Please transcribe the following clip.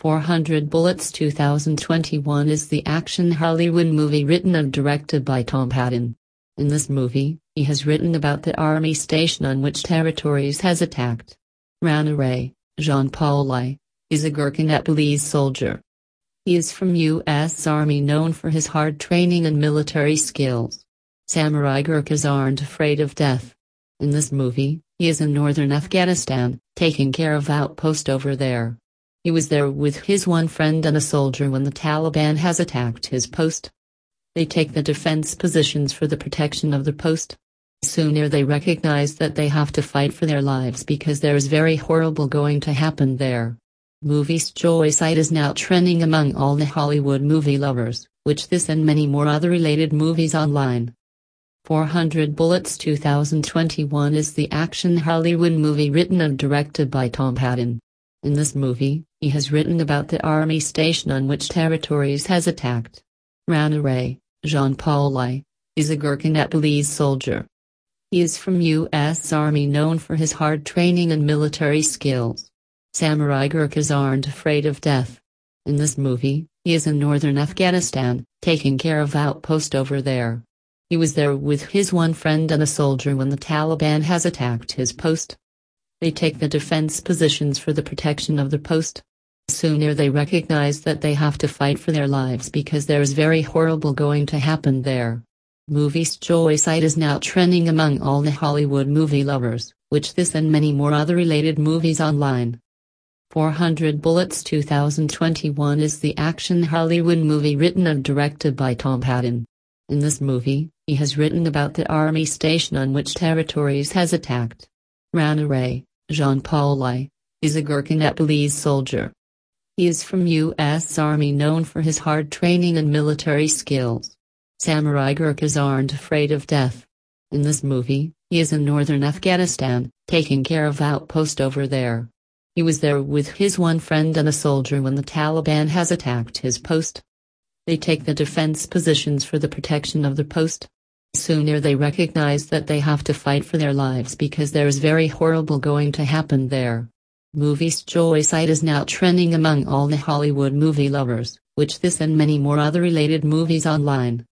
400 Bullets 2021 is the action Hollywood movie written and directed by Tom Paton. In this movie, he has written about the army station on which territories has attacked. Rana Ray, Jean-Paul Lai, is a Gurkha Nepalese soldier. He is from U.S. Army known for his hard training and military skills. Samurai Gurkhas aren't afraid of death. In this movie, he is in northern Afghanistan, taking care of outpost over there. He was there with his one friend and a soldier when the Taliban has attacked his post. They take the defense positions for the protection of the post. Sooner they recognize that they have to fight for their lives because there is very horrible going to happen there. Moviesjoy site is now trending among all the Hollywood movie lovers, which this and many more other related movies online. 400 Bullets 2021 is the action Hollywood movie written and directed by Tom Paton. In this movie, he has written about the army station on which territories has attacked. Rana Ray, Jean-Paul Lai, is a Gurkha Nepalese soldier. He is from U.S. Army known for his hard training and military skills. Samurai Gurkhas aren't afraid of death. In this movie, he is in northern Afghanistan, taking care of outpost over there. He was there with his one friend and a soldier when the Taliban has attacked his post. They take the defense positions for the protection of the post. Sooner they recognize that they have to fight for their lives because there is very horrible going to happen there. Moviesjoy site is now trending among all the Hollywood movie lovers, which this and many more other related movies online. 400 Bullets 2021 is the action Hollywood movie written and directed by Tom Paton. In this movie, he has written about the army station on which territories has attacked. Rana Ray, Jean-Paul Lai, is a Gurkha Nepalese soldier. He is from U.S. Army known for his hard training and military skills. Samurai Gurkhas aren't afraid of death. In this movie, he is in northern Afghanistan, taking care of outpost over there. He was there with his one friend and a soldier when the Taliban has attacked his post. They take the defense positions for the protection of the post. Sooner they recognize that they have to fight for their lives because there is very horrible going to happen there. Moviesjoy site is now trending among all the Hollywood movie lovers, which this and many more other related movies online.